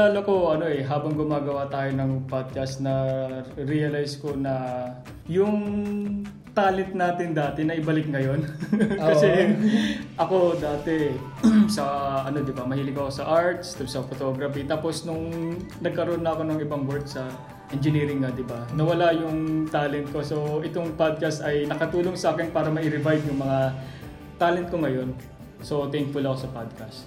naalala ko, ano eh, habang gumagawa tayo ng podcast na realize ko na yung talent natin dati na ibalik ngayon. Kasi ako dati sa ano 'di ba, mahilig ako sa arts, tapos sa photography. Tapos nung nagkaroon na ako ng ibang work sa engineering nga, 'di ba? Nawala yung talent ko. So itong podcast ay nakatulong sa akin para ma-revive yung mga talent ko ngayon. So thankful ako sa podcast.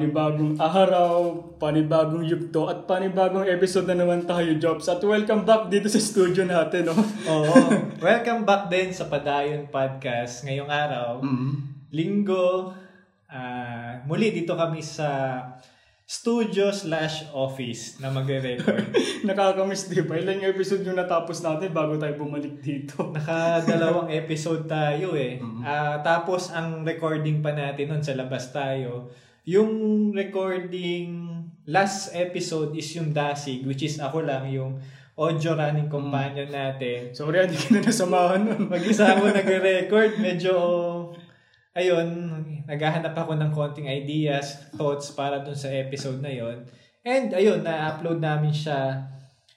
Panibagong araw, panibagong yugto, at panibagong episode na naman tayo, Jobs. At welcome back dito sa studio natin, no? Oo. welcome back din sa Padayon Podcast ngayong araw. Mm-hmm. Linggo. ah, muli dito kami sa studio slash office na magre-record. Nakakamiss, di ba? Ilang episode yung natapos natin bago tayo bumalik dito. Nakadalawang episode tayo eh. Ah, tapos ang recording pa natin nun sa labas tayo. Yung recording last episode is yung Dasig which is ako lang yung audio running companion natin. Sorry, hindi ka na nasamahan nun. Mag-isa ako nagre-record. Medyo, ayun, naghahanap ako ng konting ideas, thoughts para dun sa episode na yon And ayun, na-upload namin siya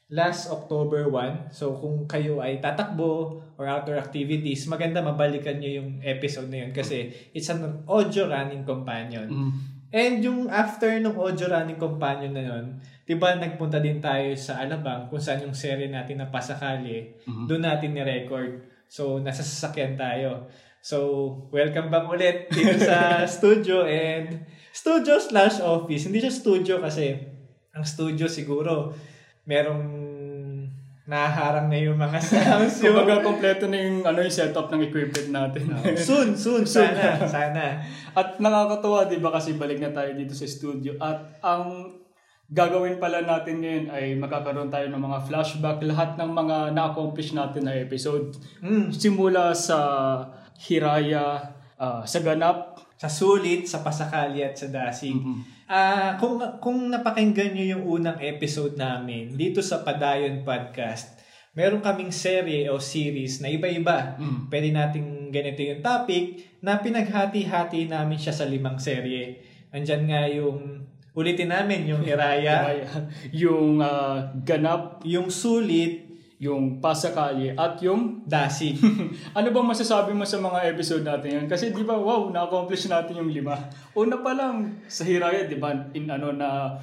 last October 1. So kung kayo ay tatakbo or outdoor activities, maganda mabalikan nyo yung episode na yun kasi it's an audio running companion. Mm. And yung after ng audio running companion na yun, di ba nagpunta din tayo sa Alabang kung saan yung serye natin na Pasakali, doon natin ni-record. So, nasa sasakyan tayo. So, welcome back ulit dito sa studio and studio slash office. Hindi siya studio kasi ang studio siguro merong naharang na yung mga sounds. yung, Kumbaga, kompleto na yung, ano, yung setup ng equipment natin. soon, soon, sana, sana. At nakakatuwa, di ba, kasi balik na tayo dito sa studio. At ang gagawin pala natin ngayon ay magkakaroon tayo ng mga flashback, lahat ng mga na-accomplish natin na episode. Mm. Simula sa Hiraya, ah, sa Ganap, sa sulit, sa pasakali at sa dasig. Ah, kung kung napakinggan niyo yung unang episode namin dito sa Padayon Podcast, meron kaming serye o series na iba-iba. Pwede nating ganito yung topic na pinaghati-hati namin siya sa limang serye. Nandyan nga yung ulitin namin yung Hiraya, yung ah, Ganap, yung sulit, yung Pasakali, at yung dasig. ano bang masasabi mo sa mga episode natin yan? Kasi di ba, wow, na-accomplish natin yung lima. Una pa lang sa Hiraya, di ba, in ano na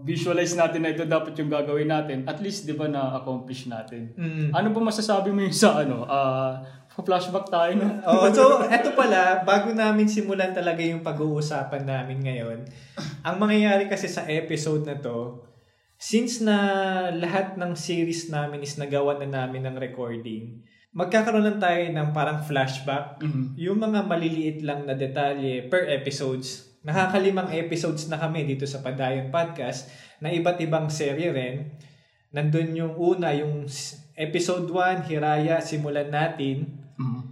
visualize natin na ito dapat yung gagawin natin. At least, di ba, na-accomplish natin. Mm. Ano ba masasabi mo yung sa ano? ah flashback tayo, no? Oh, so eto pala, bago namin simulan talaga yung pag-uusapan namin ngayon, ang mangyayari kasi sa episode na to, since na lahat ng series namin is nagawa na namin ng recording, magkakaroon lang tayo ng parang flashback. Mhm. Yung mga maliliit lang na detalye per episodes. Nakakalimang episodes na kami dito sa Padayon Podcast na iba't ibang serye rin. Nandun yung una, yung episode 1, Hiraya, simulan natin. Mhm.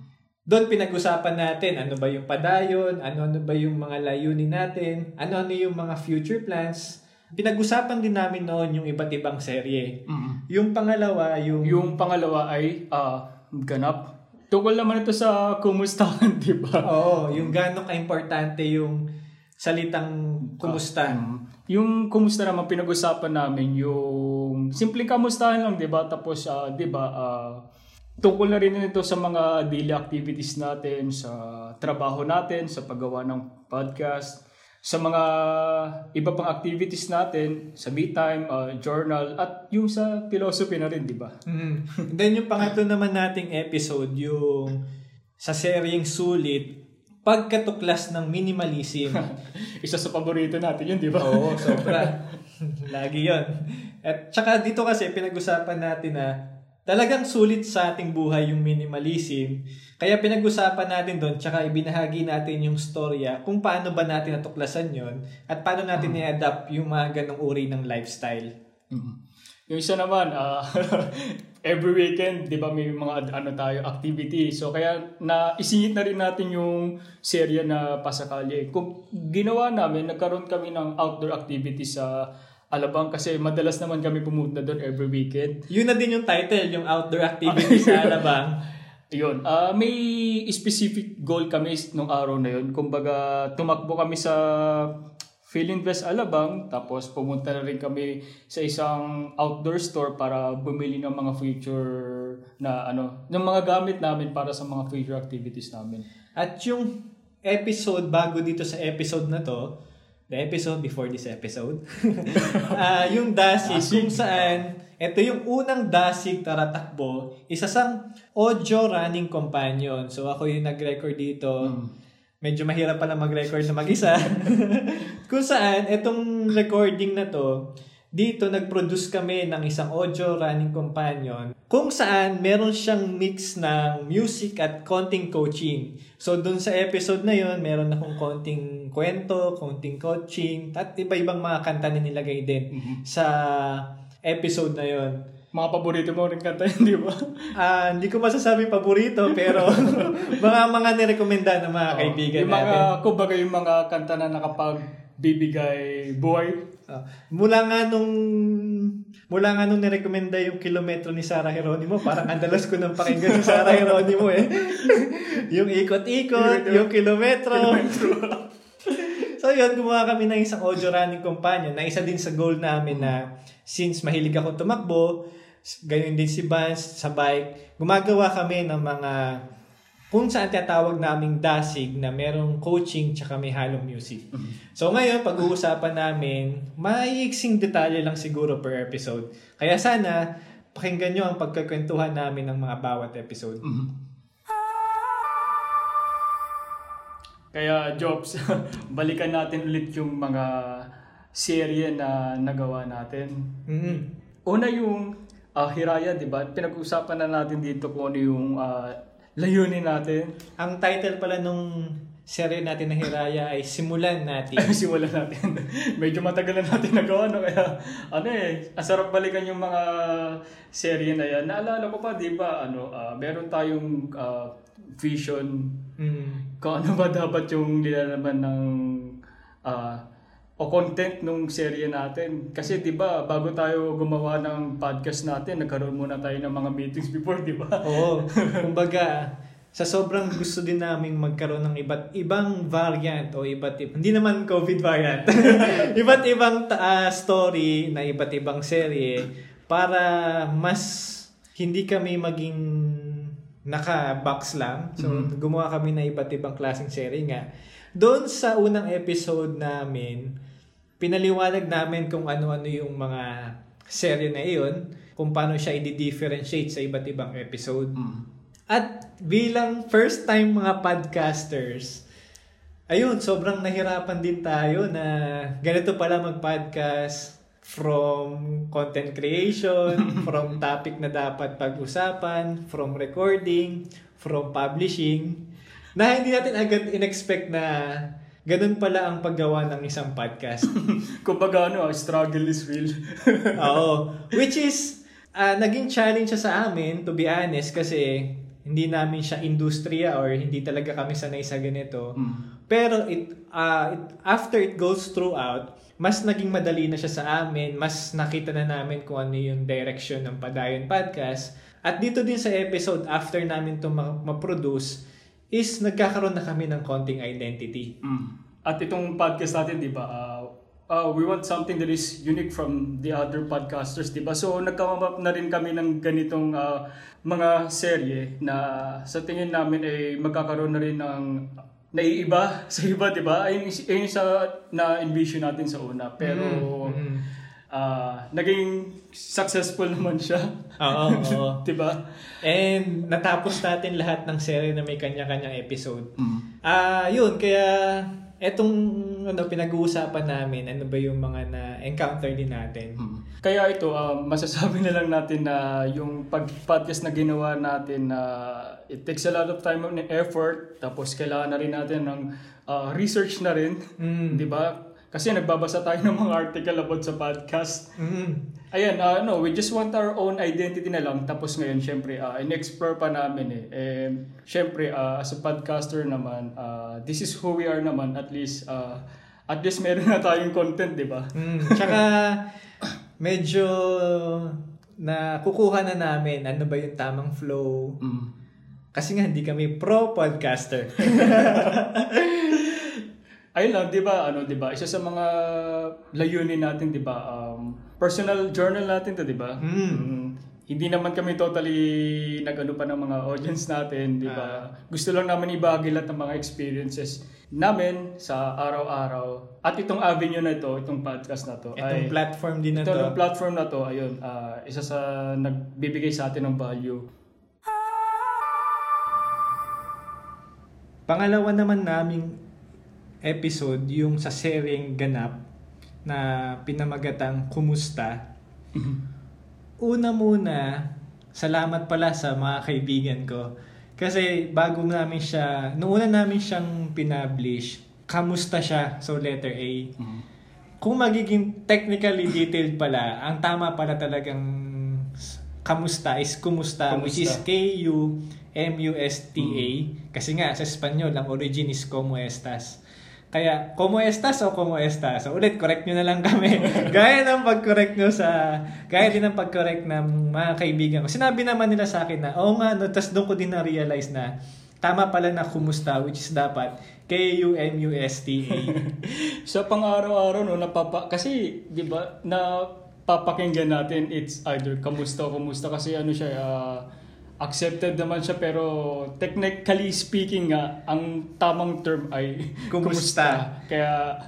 Doon pinag-usapan natin ano ba yung padayon, ano-ano ba yung mga layunin natin, ano-ano yung mga future plans. Pinag-usapan din namin noon yung iba't ibang serye. Mhm. Yung pangalawa, yung... Yung pangalawa ay ah Ganap. Tungkol naman ito sa kumustahan, di ba? Oo, yung gano'ng ka-importante yung salitang kumusta. Mm. Yung kumusta naman pinag-usapan namin yung simpleng kamustahan lang, 'di ba? Tapos ah, 'di ba, ah, tungkol na rin ito sa mga daily activities natin, sa trabaho natin, sa paggawa ng podcast, sa mga iba pang activities natin, sa me time, ah, journal, at yung sa philosophy na rin, di ba? Mm. Then yung pangatlo naman nating episode, yung sa seryeng sulit, pagkatuklas ng minimalism. Isa sa paborito natin yun, di ba? Oo, sobra. Lagi yon. At saka dito kasi pinag-usapan natin na talagang sulit sa ating buhay yung minimalism. Kaya pinag-usapan natin doon, tsaka ibinahagi natin yung storya kung paano ba natin natuklasan yon at paano natin i-adapt yung mga ganong uri ng lifestyle. Mhm. Yung isa naman, ah, every weekend, 'di ba, may mga ano tayo activity. So kaya na isingit na rin natin yung serye na Pasakali. Kung ginawa namin, nagkaroon kami ng outdoor activity sa Alabang kasi madalas naman kami pumunta doon every weekend. Yun na din yung title, yung outdoor activity sa Alabang. Yun. Ah, may specific goal kami nung araw na yun. Kumbaga, tumakbo kami sa Philinvest Alabang, tapos pumunta na rin kami sa isang outdoor store para bumili ng mga future na ano, ng mga gamit namin para sa mga future activities namin. At yung episode bago dito sa episode na to, the episode before this episode, ah yung Dasig, Dasig. kung saan, ito yung unang Dasig taratakbo, isa sang audio running companion. So ako yung nag-record dito. Medyo mahirap pala mag-record na mag-isa. kung saan, itong recording na to, dito nag-produce kami ng isang audio running companion kung saan meron siyang mix ng music at konting coaching. So dun sa episode na yon meron akong konting kwento, konting coaching, at iba-ibang mga kanta na nilagay din sa episode na yon. Mga paborito mo rin kanta yun, di ba? Ah, hindi ko masasabi paborito pero mga mga nirekomenda ng mga kaibigan yung natin. mga, kumbaga yung mga kanta na nakapagbibigay buhay. Ah, mula nga nung mula nga nung nirekomenda yung kilometro ni Sarah Geronimo, parang andalas ko nang pakinggan si Sarah Geronimo eh. yung ikot-ikot, yung kilometro. so yun, gumawa kami ng isang audio running companion na isa din sa goal namin na since mahilig ako tumakbo, ganyan din si Vance sa bike, gumagawa kami ng mga kung saan tinatawag naming dasig na merong coaching tsaka may halong music. So ngayon, pag-uusapan namin, maiiksing detalye lang siguro per episode. Kaya sana, pakinggan nyo ang pagkakwentuhan namin ng mga bawat episode. Kaya Jobs, balikan natin ulit yung mga serye na nagawa natin. Mhm. Una yung ah, Hiraya, di ba? Pinag-usapan na natin dito kung ano yung ah, layunin natin. Ang title pala nung serye natin na Hiraya ay Simulan Natin. Ay, simulan natin. Medyo matagal na natin nagawa, no? Kaya, ano eh, ang sarap balikan yung mga serye na yan. Naalala ko pa, di ba, ano, ah, meron tayong ah, vision Mhm. kung ano ba dapat yung nilalaman ng ah, o content nung serye natin. Kasi 'di ba, bago tayo gumawa ng podcast natin, nagkaroon muna tayo ng mga meetings before, 'di ba? Oo. Kumbaga, sa sobrang gusto din namin magkaroon ng iba't ibang variant o iba't ibang, hindi naman COVID variant, iba't ibang ta- ah, story na iba't ibang serye para mas hindi kami maging naka-box lang. So, gumawa kami ng iba't ibang klaseng serye nga. Doon sa unang episode namin, pinaliwanag namin kung ano-ano yung mga serye na iyon, kung paano siya i-differentiate sa iba't ibang episode. At bilang first time mga podcasters, ayun, sobrang nahirapan din tayo na ganito pala mag-podcast from content creation, from topic na dapat pag-usapan, from recording, from publishing, na hindi natin agad in-expect na ganun pala ang paggawa ng isang podcast. Kumbaga ano, ah, struggle is real. Oo. Which is, ah, naging challenge siya sa amin, to be honest, kasi hindi namin siya industriya or hindi talaga kami sanay sa ganito. Pero it, ah, it, after it goes throughout, mas naging madali na siya sa amin, mas nakita na namin kung ano yung direction ng Padayon Podcast. At dito din sa episode, after namin ito ma- ma-produce, is nagkakaroon na kami ng konting identity. At itong podcast natin, 'di ba? ah, ah, we want something that is unique from the other podcasters, 'di ba? So nagkamap na rin kami ng ganitong ah, mga serye na sa tingin namin ay magkakaroon na rin ng naiiba sa iba, 'di ba? Ayun, ayun sa na envision natin sa una. Pero Mm, ah, naging successful naman siya. Oo, oo. 'Di ba? And natapos natin lahat ng serye na may kanya-kanyang episode. Ah, yun kaya etong ano pinag-uusapan namin, ano ba yung mga na-encounter din natin. Kaya ito, um, masasabi na lang natin na yung pag-podcast na ginawa natin na it takes a lot of time and effort tapos kailangan na rin natin ng uh, research na rin, Mm. 'di ba? Kasi nagbabasa tayo ng mga article about sa podcast. Mm. Ayan, uh, no, we just want our own identity na lang. Tapos ngayon, syempre, uh, in-explore pa namin eh. eh syempre, uh, as a podcaster naman, uh, this is who we are naman. At least, uh, at least meron na tayong content, di ba? Mm. Tsaka, medyo na kukuha na namin ano ba yung tamang flow. Mm. Kasi nga, hindi kami pro podcaster. Ayun lang, 'di ba? Ano, 'di ba? Isa sa mga layunin natin, 'di ba? Um, personal journal natin 'to, 'di ba? Mm. Hindi naman kami totally nagano pa ng mga audience natin, 'di ba? Gusto lang namin ibahagi lahat ng mga experiences namin sa araw-araw. At itong avenue na ito, itong podcast na to, Itong ay platform din na ito, to. yung platform na to, ayun, ah, isa sa nagbibigay sa atin ng value. Pangalawa naman naming episode yung sa seryeng ganap na pinamagatang Kumusta. Una muna, salamat pala sa mga kaibigan ko. Kasi bago namin siya, noong una namin siyang pinablish, kamusta siya? So letter A. Kung magiging technically detailed pala, ang tama pala talagang kamusta is kumusta, which is Kumusta. K-U-M-U-S-T-A. Kasi nga, sa Espanyol, ang origin is como estas. Kaya, como estas o como estas? So, ulit, correct nyo na lang kami. gaya ng pag-correct nyo sa, gaya din ng pag-correct ng mga kaibigan ko. Sinabi naman nila sa akin na, oo nga, no, tas doon ko din na-realize na, tama pala na kumusta, which is dapat K-U-M-U-S-T-A. sa pang-araw-araw no napapa kasi 'di ba na papakinggan natin it's either kamusta o kumusta kasi ano siya ah, accepted naman siya pero technically speaking nga ang tamang term ay Kumusta. Kaya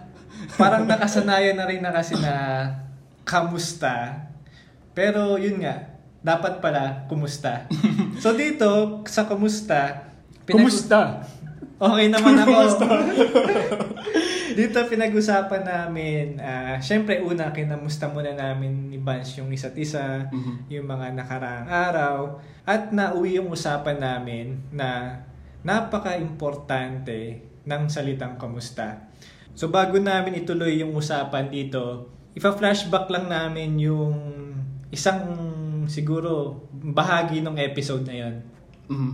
Parang nakasanayan na rin na kasi na kamusta. Pero yun nga, dapat pala kumusta. So dito, sa kumusta, pinag- kumusta? Okay naman ako. Dito pinag-usapan namin, ah, syempre una kinamusta muna namin ni Vance yung isa't isa, yung mga nakaraang araw, at nauwi yung usapan namin na napaka-importante ng salitang kamusta. So bago namin ituloy yung usapan dito, ipa-flashback lang namin yung isang siguro bahagi ng episode na yon. Mhm.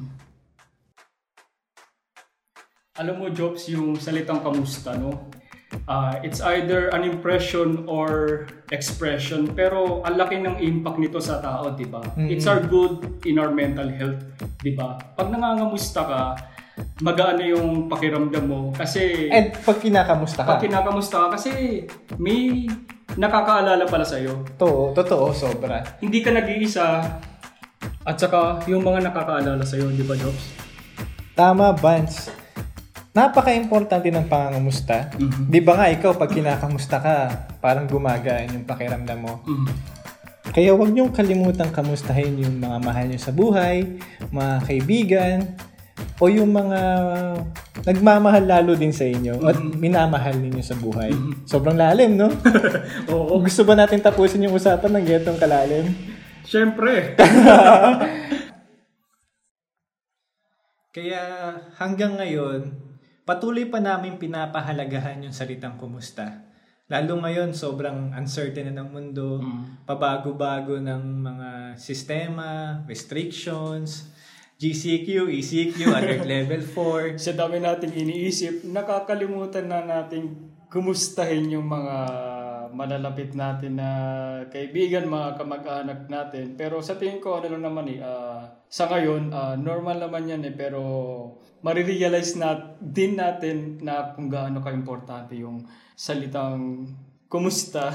Alam mo, Jobs, yung salitang kamusta, no? Ah, it's either an impression or expression, pero ang laki ng impact nito sa tao, di ba? Mm. It's our good in our mental health, di ba? Pag nangangamusta ka, magaan yung pakiramdam mo kasi And pag kinakamusta ka? pag kinakamusta ka kasi may nakakaalala pala sa'yo. Totoo, totoo, sobra. Hindi ka nag-iisa at saka yung mga nakakaalala sa'yo, di ba, Jobs? Tama, Vance. Napaka-importante ng pangangamusta. Mhm. Di ba nga ikaw, pag kinakamusta ka, parang gumagaan yung pakiramdam mo. Mhm. Kaya huwag niyong kalimutang kamustahin yung mga mahal niyo sa buhay, mga kaibigan, o yung mga nagmamahal lalo din sa inyo at minamahal ninyo sa buhay. Sobrang lalim, no? Oo. Gusto ba natin tapusin yung usapan ng getong kalalim? Siyempre. Kaya hanggang ngayon, patuloy pa namin pinapahalagahan yung salitang kumusta. Lalo ngayon, sobrang uncertain na ng mundo, pabago-bago ng mga sistema, restrictions, GCQ, ECQ, alert level 4. Sa dami nating iniisip, nakakalimutan na nating kumustahin yung mga malalapit natin na kaibigan, mga kamag-anak natin. Pero sa tingin ko, ano lang naman eh, ah, sa ngayon, ah, normal naman yan eh, pero marirealize na din natin na kung gaano ka-importante yung salitang kumusta.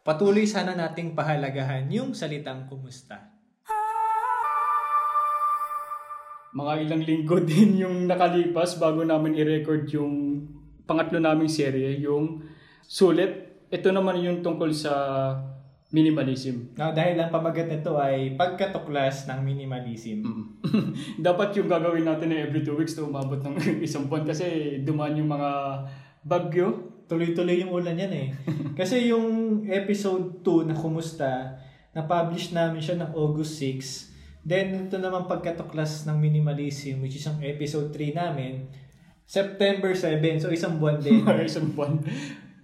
Patuloy sana nating pahalagahan yung salitang kumusta. mga ilang linggo din yung nakalipas bago namin i-record yung pangatlo naming serye, yung Sulit. Ito naman yung tungkol sa minimalism. Now, dahil ang pamagat nito ay pagkatuklas ng minimalism. Dapat yung gagawin natin na every two weeks to umabot ng isang buwan kasi dumaan yung mga bagyo. Tuloy-tuloy yung ulan yan eh. Kasi yung episode 2 na kumusta, na-publish namin siya ng August 6. Then, ito naman pagkatuklas ng minimalism, which is ang episode 3 namin, September 7. So, isang buwan din. isang buwan.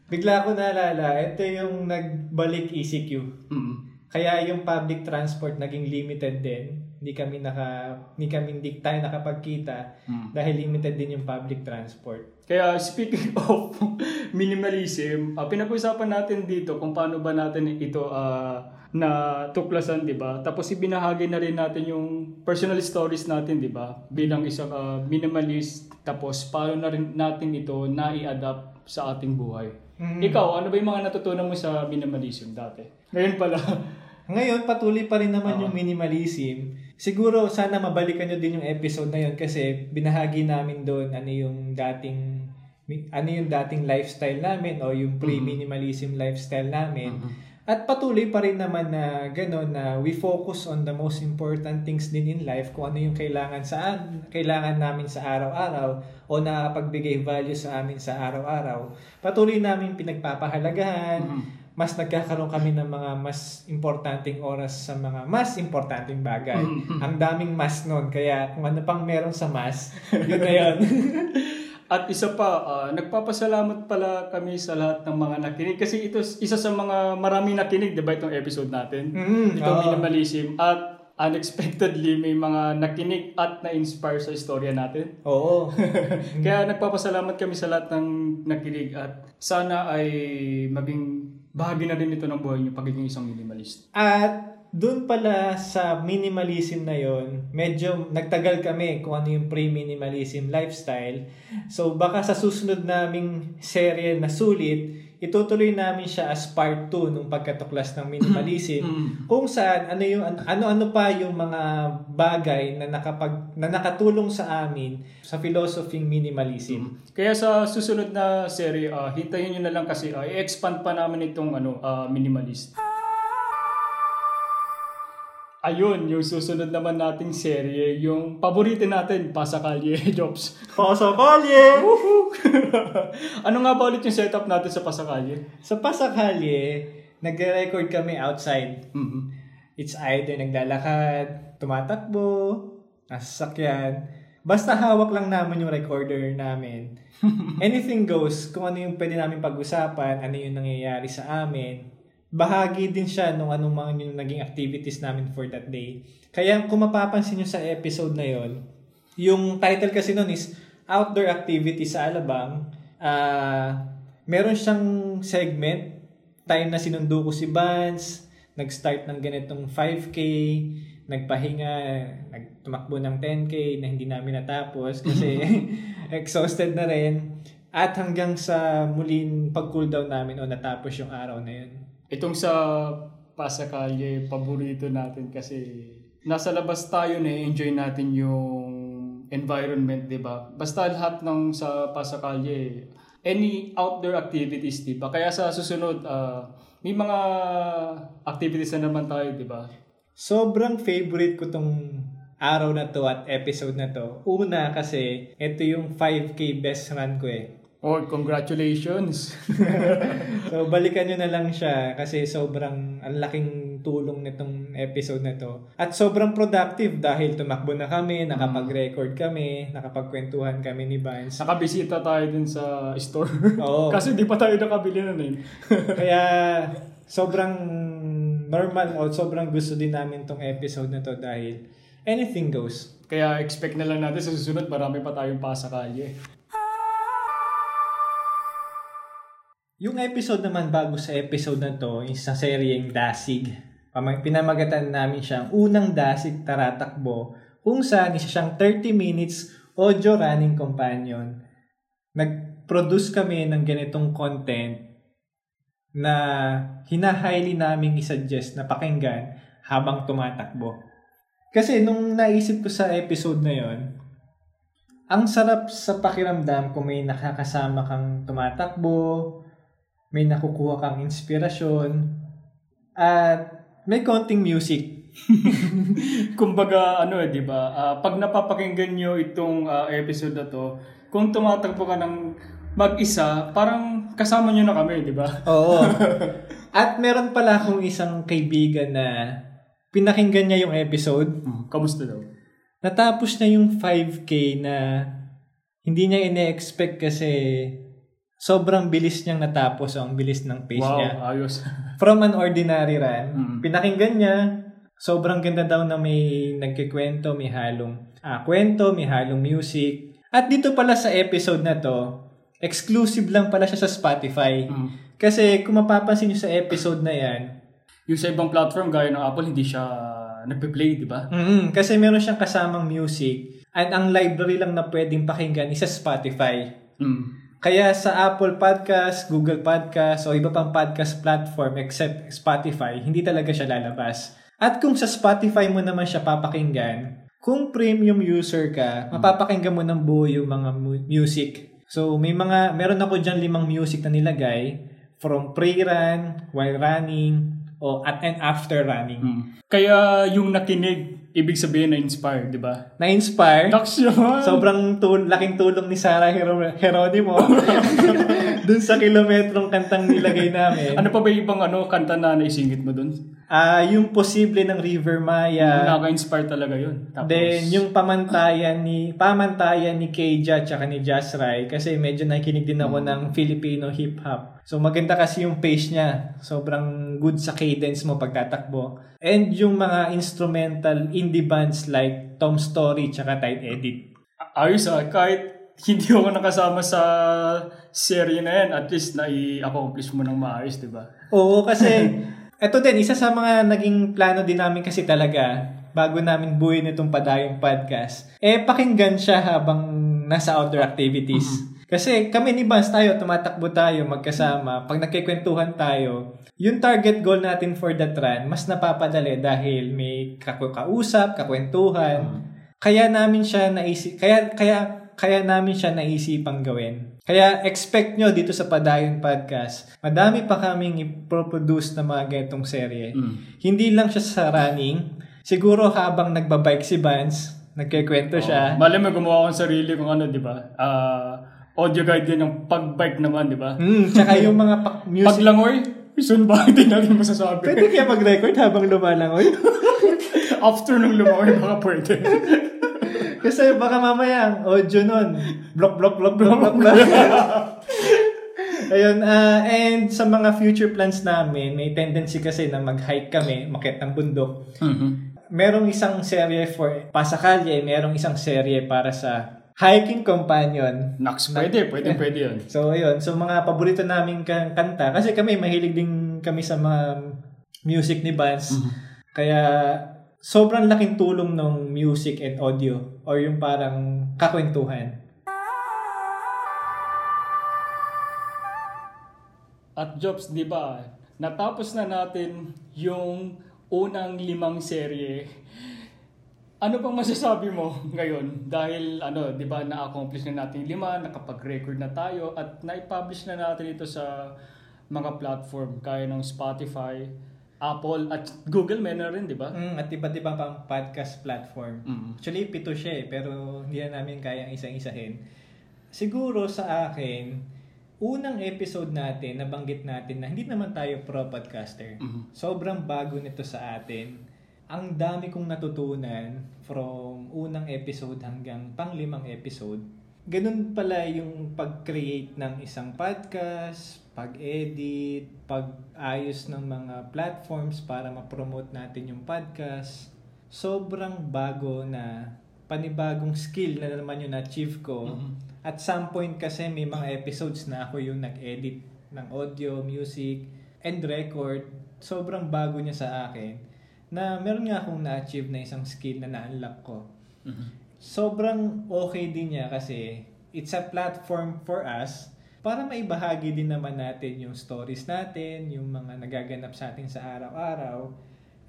Bigla ko naalala, ito yung nagbalik ECQ. Mm. Kaya yung public transport naging limited din. Hindi kami naka hindi kami hindi tayo nakapagkita Mm. dahil limited din yung public transport. Kaya speaking of minimalism, uh, pinag-usapan natin dito kung paano ba natin ito ah, na tuklasan, 'di ba? Tapos ibinahagi na rin natin yung personal stories natin, 'di ba? Bilang isang ah, minimalist, tapos paano na rin natin ito na-adapt sa ating buhay. Ikaw, ano ba yung mga natutunan mo sa minimalism dati? Ngayon pala. Ngayon, patuloy pa rin naman yung minimalism. Siguro, sana mabalikan nyo din yung episode na yun kasi binahagi namin doon ano yung dating ano yung dating lifestyle namin o yung pre-minimalism lifestyle namin. At patuloy pa rin naman na gano'n na we focus on the most important things din in life kung ano yung kailangan sa kailangan namin sa araw-araw o nakakapagbigay value sa amin sa araw-araw. Patuloy namin pinagpapahalagahan. Mas nagkakaroon kami ng mga mas importanteng oras sa mga mas importanteng bagay. Ang daming mas nun. Kaya kung ano pang meron sa mas, yun na yun. At isa pa, ah, nagpapasalamat pala kami sa lahat ng mga nakinig. Kasi ito isa sa mga maraming nakinig, di ba, itong episode natin? Mm, Itong oo. minimalism. At unexpectedly, may mga nakinig at na-inspire sa istorya natin. Oo. Kaya nagpapasalamat kami sa lahat ng nakinig at sana ay maging bahagi na rin ito ng buhay niyo pagiging isang minimalist. At doon pala sa minimalism na yon, medyo nagtagal kami kung ano yung pre-minimalism lifestyle. So baka sa susunod naming serye na sulit, itutuloy namin siya as part 2 nung pagkatuklas ng minimalism. kung saan ano yung ano-ano pa yung mga bagay na nakapag na nakatulong sa amin sa philosophy minimalism. Kaya sa susunod na serie, ah, hintayin niyo na lang kasi ah, i-expand pa namin itong ano, ah, minimalist. Ayun, yung susunod naman nating serye, yung paborito natin, Pasakalye Jobs. Pasakalye! ano nga ba ulit yung setup natin sa Pasakalye? Sa Pasakalye, nagre-record kami outside. Mhm. It's either naglalakad, tumatakbo, nasa sakyan. Basta hawak lang naman yung recorder namin. Anything goes. Kung ano yung pwede namin pag-usapan, ano yung nangyayari sa amin. Bahagi din siya nung anong mga yung naging activities namin for that day. Kaya kung mapapansin nyo sa episode na yon, yung title kasi nun is Outdoor Activity sa Alabang. Ah, meron siyang segment, time na sinundo ko si Vance, nag-start ng ganitong 5K, nagpahinga, nagtumakbo ng 10K na hindi namin natapos kasi exhausted na rin. At hanggang sa muling pag-cool down namin o natapos yung araw na yun. Itong sa Pasakalye, paborito natin kasi nasa labas tayo na enjoy natin yung environment, di ba? Basta lahat ng sa Pasakalye, any outdoor activities, di ba? Kaya sa susunod, ah, may mga activities na naman tayo, di ba? Sobrang favorite ko tong araw na to at episode na to. Una kasi ito yung 5K best run ko eh. Oh, congratulations! So balikan nyo na lang siya kasi sobrang ang laking tulong nitong episode na to. At sobrang productive dahil tumakbo na kami, nakapag-record kami, nakapagkwentuhan kami ni Vance. Nakabisita tayo din sa store. Oo. kasi di pa tayo nakabili na eh. Kaya sobrang normal o sobrang gusto din namin tong episode na to dahil anything goes. Kaya expect na lang natin sa susunod, marami pa tayong pasakalye. Yung episode naman bago sa episode na to, is sa seryeng Dasig. Pinamagatan namin siyang unang Dasig Taratakbo kung saan isa siyang 30 minutes audio running companion. Nag-produce kami ng ganitong content na hinahighly namin isuggest na pakinggan habang tumatakbo. Kasi nung naisip ko sa episode na yon, ang sarap sa pakiramdam kung may nakakasama kang tumatakbo, may nakukuha kang inspirasyon, at may konting music. Kumbaga, ano eh, di ba? Ah, pag napapakinggan nyo itong ah, episode na to, kung tumatakbo ka ng mag-isa, parang kasama nyo na kami, di ba? Oo. At meron pala akong isang kaibigan na pinakinggan niya yung episode. Kamusta daw? Natapos na yung 5K na hindi niya ine-expect kasi sobrang bilis niyang natapos. So, ang bilis ng pace Wow, niya. ayos. From an ordinary run, Mm. pinakinggan niya, sobrang ganda daw na may nagkikwento, may halong ah, kwento, may halong music. At dito pala sa episode na to, exclusive lang pala siya sa Spotify. Mm. Kasi kung mapapansin niyo sa episode na yan, Yung sa ibang platform, gaya ng Apple, hindi siya nagpe-play, di ba? mm kasi meron siyang kasamang music and ang library lang na pwedeng pakinggan is sa Spotify. Mm. Kaya sa Apple Podcast, Google Podcast, o iba pang podcast platform except Spotify, hindi talaga siya lalabas. At kung sa Spotify mo naman siya papakinggan, kung premium user ka, mapapakinggan mo ng buo yung mga mu- music. So, may mga, meron ako dyan limang music na nilagay from pre-run, while running, o at and after running. Mm. Kaya yung nakinig, ibig sabihin na inspired, di ba? Na-inspire. Yun! Sobrang tul- laking tulong ni Sarah Hero- Geronimo dun sa kilometrong kantang nilagay namin. ano pa ba yung ibang ano, kanta na naisingit mo dun? Ah, yung posible ng River Maya. Nakaka-inspire talaga yun. Tapos, Then yung pamantayan ni pamantayan ni Keija at ni Jazz Rai kasi medyo nakikinig din ako ng Filipino hip hop. So maganda kasi yung pace niya. Sobrang good sa cadence mo pagtatakbo. And yung mga instrumental indie bands like Tom Story tsaka Tight Edit. ayos ah, kahit hindi ako nakasama sa serye na yan, at least nai-accomplish mo ng maayos, di ba? Oo, kasi ito din, isa sa mga naging plano din namin kasi talaga bago namin buuin itong Padayong Podcast, eh pakinggan siya habang nasa outdoor activities. Kasi kami ni Vance tayo, tumatakbo tayo magkasama. Pag nagkikwentuhan tayo, yung target goal natin for that run, mas napapadali dahil may kausap, kakwentuhan. Kaya namin siya naisip, kaya, kaya, kaya namin siya naisipang gawin. Kaya expect nyo dito sa Padayon Podcast, madami pa kaming iproproduce na mga ganitong serye. Mm. Hindi lang siya sa running. Siguro habang nagbabike si Vance, nagkikwento siya. Mali mo gumawa akong sarili kung ano, di ba? Ah, audio guide din yung pag-bike naman, di ba? Mm, tsaka yung mga pa- music. Paglangoy, soon ba? Hindi natin masasabi. Pwede kaya mag-record habang lumalangoy? After nung lumangoy, baka pwede. Kasi baka mamaya ang audio nun. Block, block, block, block, block, block. Ayun, ah, and sa mga future plans namin, may tendency kasi na mag-hike kami, makit ng bundok. Mhm. Merong isang serye for pasakalye, merong isang serye para sa hiking companion. Naks, pwede, pwede, pwede yun. So, ayun. So, mga paborito namin kan- kanta. Kasi kami, mahilig din kami sa mga music ni Vance. Kaya, sobrang laking tulong ng music and audio or yung parang kakwentuhan. At Jobs, di ba, natapos na natin yung unang limang serye. Ano pang masasabi mo ngayon? Dahil, ano, di ba, na-accomplish na natin lima, nakapag-record na tayo, at na-publish na natin ito sa mga platform, kaya ng Spotify, Apple, at Google may na rin, di ba? Mm, at iba't ibang pang podcast platform. Mm. Actually, pito siya eh, pero hindi na namin kayang isang-isahin. Siguro sa akin, unang episode natin, nabanggit natin na hindi naman tayo pro podcaster. Mhm. Sobrang bago nito sa atin. Ang dami kong natutunan from unang episode hanggang panglimang episode. Ganun pala yung pag-create ng isang podcast, pag-edit, pag-ayos ng mga platforms para ma-promote natin yung podcast. Sobrang bago na panibagong skill na naman yung na-achieve ko. At some point kasi may mga episodes na ako yung nag-edit ng audio, music, and record. Sobrang bago niya sa akin na meron nga akong na-achieve na isang skill na na-unlock ko. Sobrang okay din niya kasi it's a platform for us para maibahagi din naman natin yung stories natin, yung mga nagaganap sa atin sa araw-araw,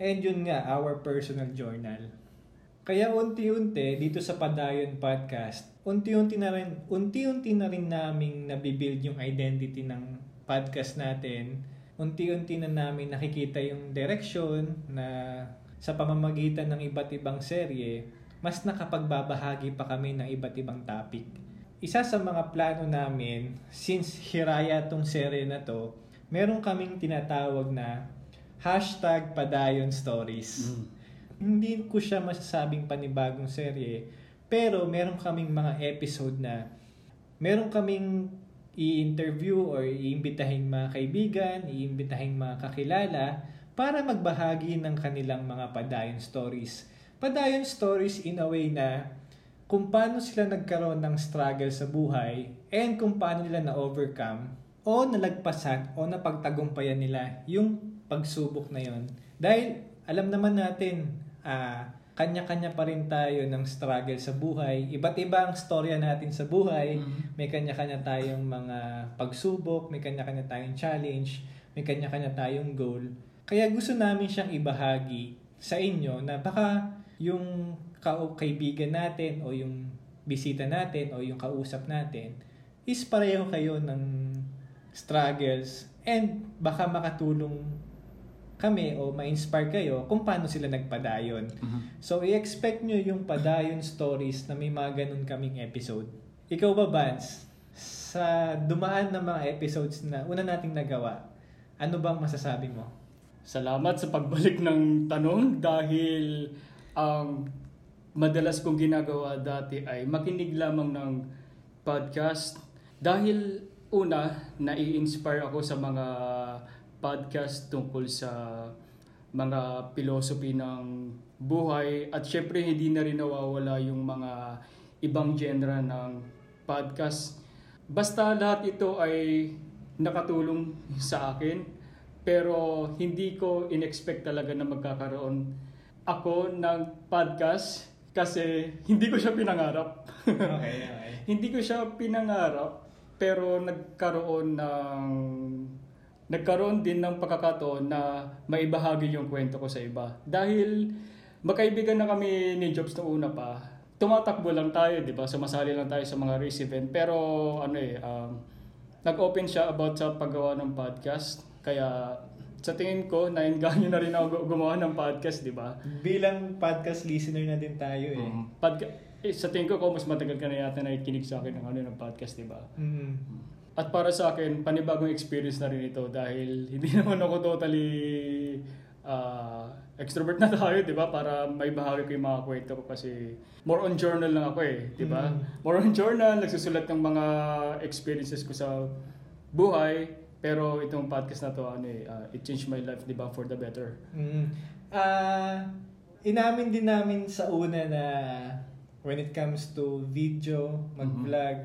and yun nga, our personal journal. Kaya unti-unti dito sa Padayon Podcast, unti-unti na rin unti-unti na rin naming nabibuild yung identity ng podcast natin. Unti-unti na namin nakikita yung direction na sa pamamagitan ng iba't ibang serye, mas nakapagbabahagi pa kami ng iba't ibang topic. Isa sa mga plano namin, since hiraya tong serye na to, meron kaming tinatawag na hashtag Padayon Stories. Hindi ko siya masasabing panibagong serye, pero meron kaming mga episode na meron kaming i-interview or iimbitahin mga kaibigan, iimbitahin mga kakilala para magbahagi ng kanilang mga padayon stories. Padayon stories in a way na kung paano sila nagkaroon ng struggle sa buhay and kung paano nila na-overcome o nalagpasan o napagtagumpayan nila yung pagsubok na yon. Dahil alam naman natin, ah, kanya-kanya pa rin tayo ng struggle sa buhay. Iba't iba ang storya natin sa buhay. May kanya-kanya tayong mga pagsubok, may kanya-kanya tayong challenge, may kanya-kanya tayong goal. Kaya gusto namin siyang ibahagi sa inyo na baka yung ka- kaibigan natin o yung bisita natin o yung kausap natin is pareho kayo ng struggles and baka makatulong kami o ma-inspire kayo kung paano sila nagpadayon. So, i-expect nyo yung padayon stories na may mga ganun kaming episode. Ikaw ba, Vance? Sa dumaan ng mga episodes na una nating nagawa, ano bang masasabi mo? Salamat sa pagbalik ng tanong dahil ang madalas kong ginagawa dati ay makinig lamang ng podcast dahil una nai-inspire ako sa mga podcast tungkol sa mga philosophy ng buhay at syempre hindi na rin nawawala yung mga ibang genre ng podcast. Basta lahat ito ay nakatulong sa akin pero hindi ko inexpect talaga na magkakaroon ako ng podcast kasi hindi ko siya pinangarap. Okay, okay. hindi ko siya pinangarap pero nagkaroon ng nagkaroon din ng pagkakataon na maibahagi yung kwento ko sa iba. Dahil magkaibigan na kami ni Jobs noong una pa, tumatakbo lang tayo, di ba? Sumasali lang tayo sa mga race event. Pero ano eh, um, nag-open siya about sa paggawa ng podcast. Kaya sa tingin ko, nainganyo na rin ako gumawa ng podcast, di ba? Bilang podcast listener na din tayo eh. Um, podca- eh, sa tingin ko, kung mas matagal ka na yata nakikinig sa akin ng ano ng podcast, di ba? Mm. At para sa akin, panibagong experience na rin ito dahil hindi naman ako totally uh, extrovert na tayo, di ba? Para may bahagi ko yung mga kwento ko kasi more on journal lang ako eh, di ba? Mm. More on journal, nagsusulat ng mga experiences ko sa buhay. Pero itong podcast na to, ano eh, uh, it changed my life, di ba? For the better. Mm. Ah, inamin din namin sa una na when it comes to video, mag-vlog,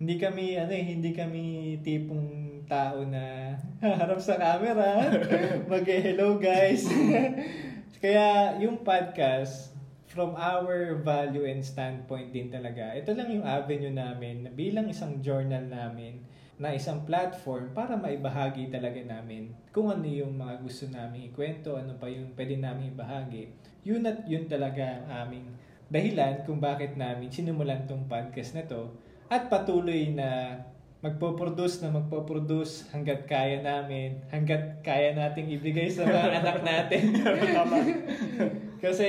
hindi kami ano eh, hindi kami tipong tao na harap sa camera, mag hello guys. Kaya yung podcast from our value and standpoint din talaga. Ito lang yung avenue namin na bilang isang journal namin na isang platform para maibahagi talaga namin kung ano yung mga gusto namin ikwento, ano pa yung pwede namin ibahagi. Yun at yun talaga ang aming dahilan kung bakit namin sinumulan tong podcast na to at patuloy na magpo-produce na magpo-produce hanggat kaya namin, hanggat kaya nating ibigay sa mga anak natin. Kasi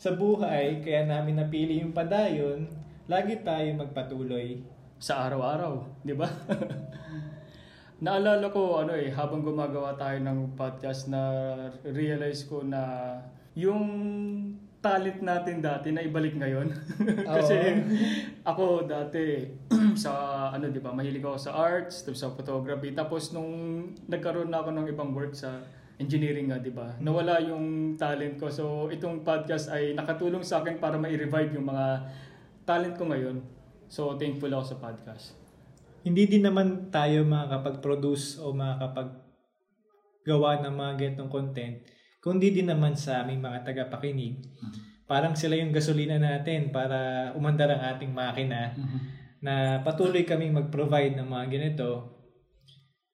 sa buhay, kaya namin napili yung padayon, lagi tayo magpatuloy. Sa araw-araw, di ba? Naalala ko ano eh habang gumagawa tayo ng podcast na realize ko na yung talent natin dati na ibalik ngayon. Kasi ako dati sa ano 'di ba, mahilig ako sa arts, tapos sa photography. Tapos nung nagkaroon na ako ng ibang work sa engineering nga, 'di ba? Nawala yung talent ko. So itong podcast ay nakatulong sa akin para ma-revive yung mga talent ko ngayon. So thankful ako sa podcast. Hindi din naman tayo makakapag-produce o makakapag-gawa ng mga ganitong content kundi din naman sa aming mga tagapakinig. Parang sila yung gasolina natin para umandar ang ating makina na patuloy kaming mag-provide ng mga ganito.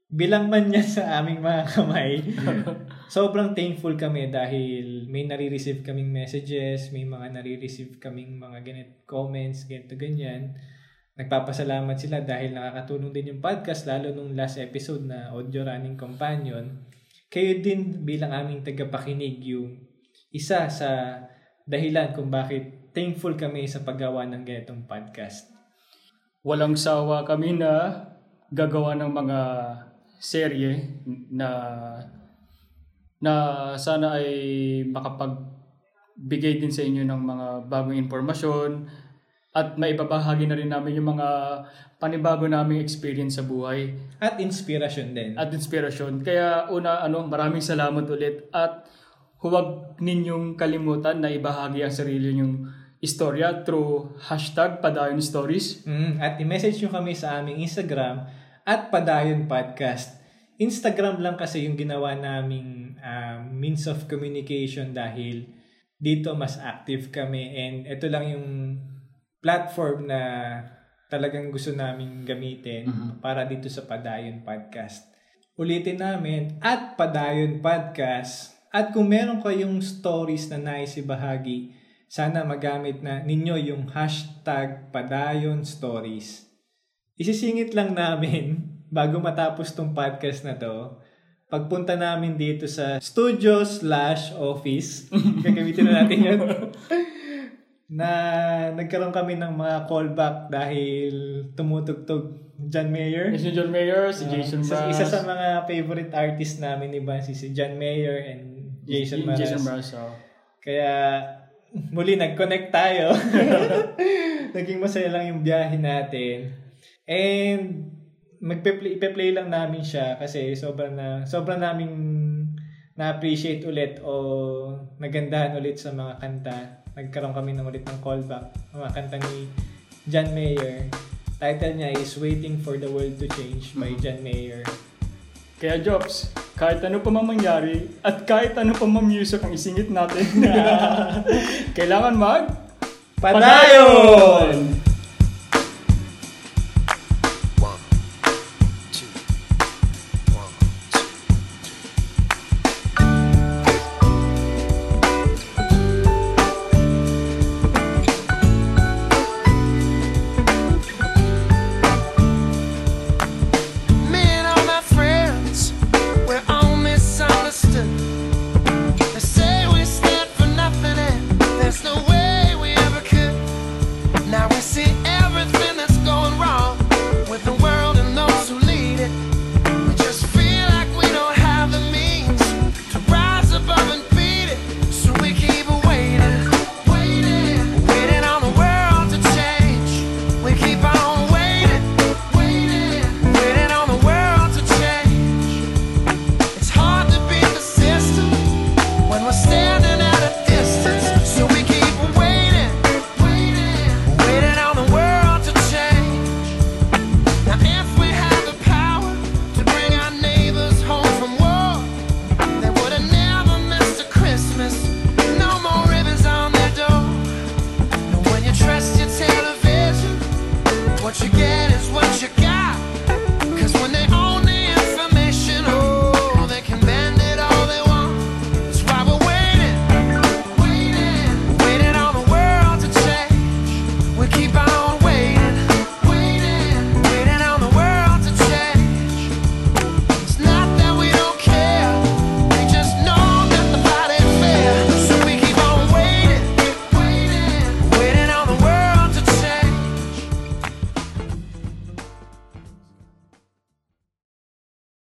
Bilang man niya sa aming mga kamay, sobrang thankful kami dahil may nare-receive kaming messages, may mga nare-receive kaming mga ganit comments, ganito ganyan. Nagpapasalamat sila dahil nakakatulong din yung podcast lalo nung last episode na Audio Running Companion. Kayo din bilang aming tagapakinig yung isa sa dahilan kung bakit thankful kami sa paggawa ng ganitong podcast. Walang sawa kami na gagawa ng mga serye na na sana ay makapagbigay din sa inyo ng mga bagong impormasyon at maibabahagi na rin namin yung mga panibago naming experience sa buhay At inspirasyon din. at inspirasyon. Kaya una, ano, maraming salamat ulit at huwag ninyong kalimutan na ibahagi ang sarili nyong istorya through hashtag Padayon Stories. Mm, at i-message nyo kami sa aming Instagram at Padayon Podcast. Instagram lang kasi yung ginawa naming ah, means of communication dahil dito mas active kami and ito lang yung platform na talagang gusto naming gamitin para dito sa Padayon Podcast. Ulitin namin at Padayon Podcast at kung meron kayong stories na nais ibahagi, sana magamit na ninyo yung hashtag Padayon Stories. Isisingit lang namin bago matapos tong podcast na to. Pagpunta namin dito sa studio slash office, gagamitin na natin yun, na nagkaroon kami ng mga callback dahil tumutugtog John Mayer. Si John Mayer, si Jason Isa, Mraz. isa sa mga favorite artist namin ni Bansi, si John Mayer and Jason Mraz. Jason Mraz, oh. Kaya muli nag-connect tayo. Naging masaya lang yung biyahe natin. And magpe-play ipe-play lang namin siya kasi sobrang na sobrang naming na-appreciate ulit o nagandahan ulit sa mga kanta. Nagkaroon kami ng ulit ng callback. Mga kanta ni John Mayer. Title niya is Waiting for the World to Change by John Mayer. Kaya Jobs, kahit ano pa man mangyari at kahit ano pa music ang isingit natin, kailangan mag Padayon!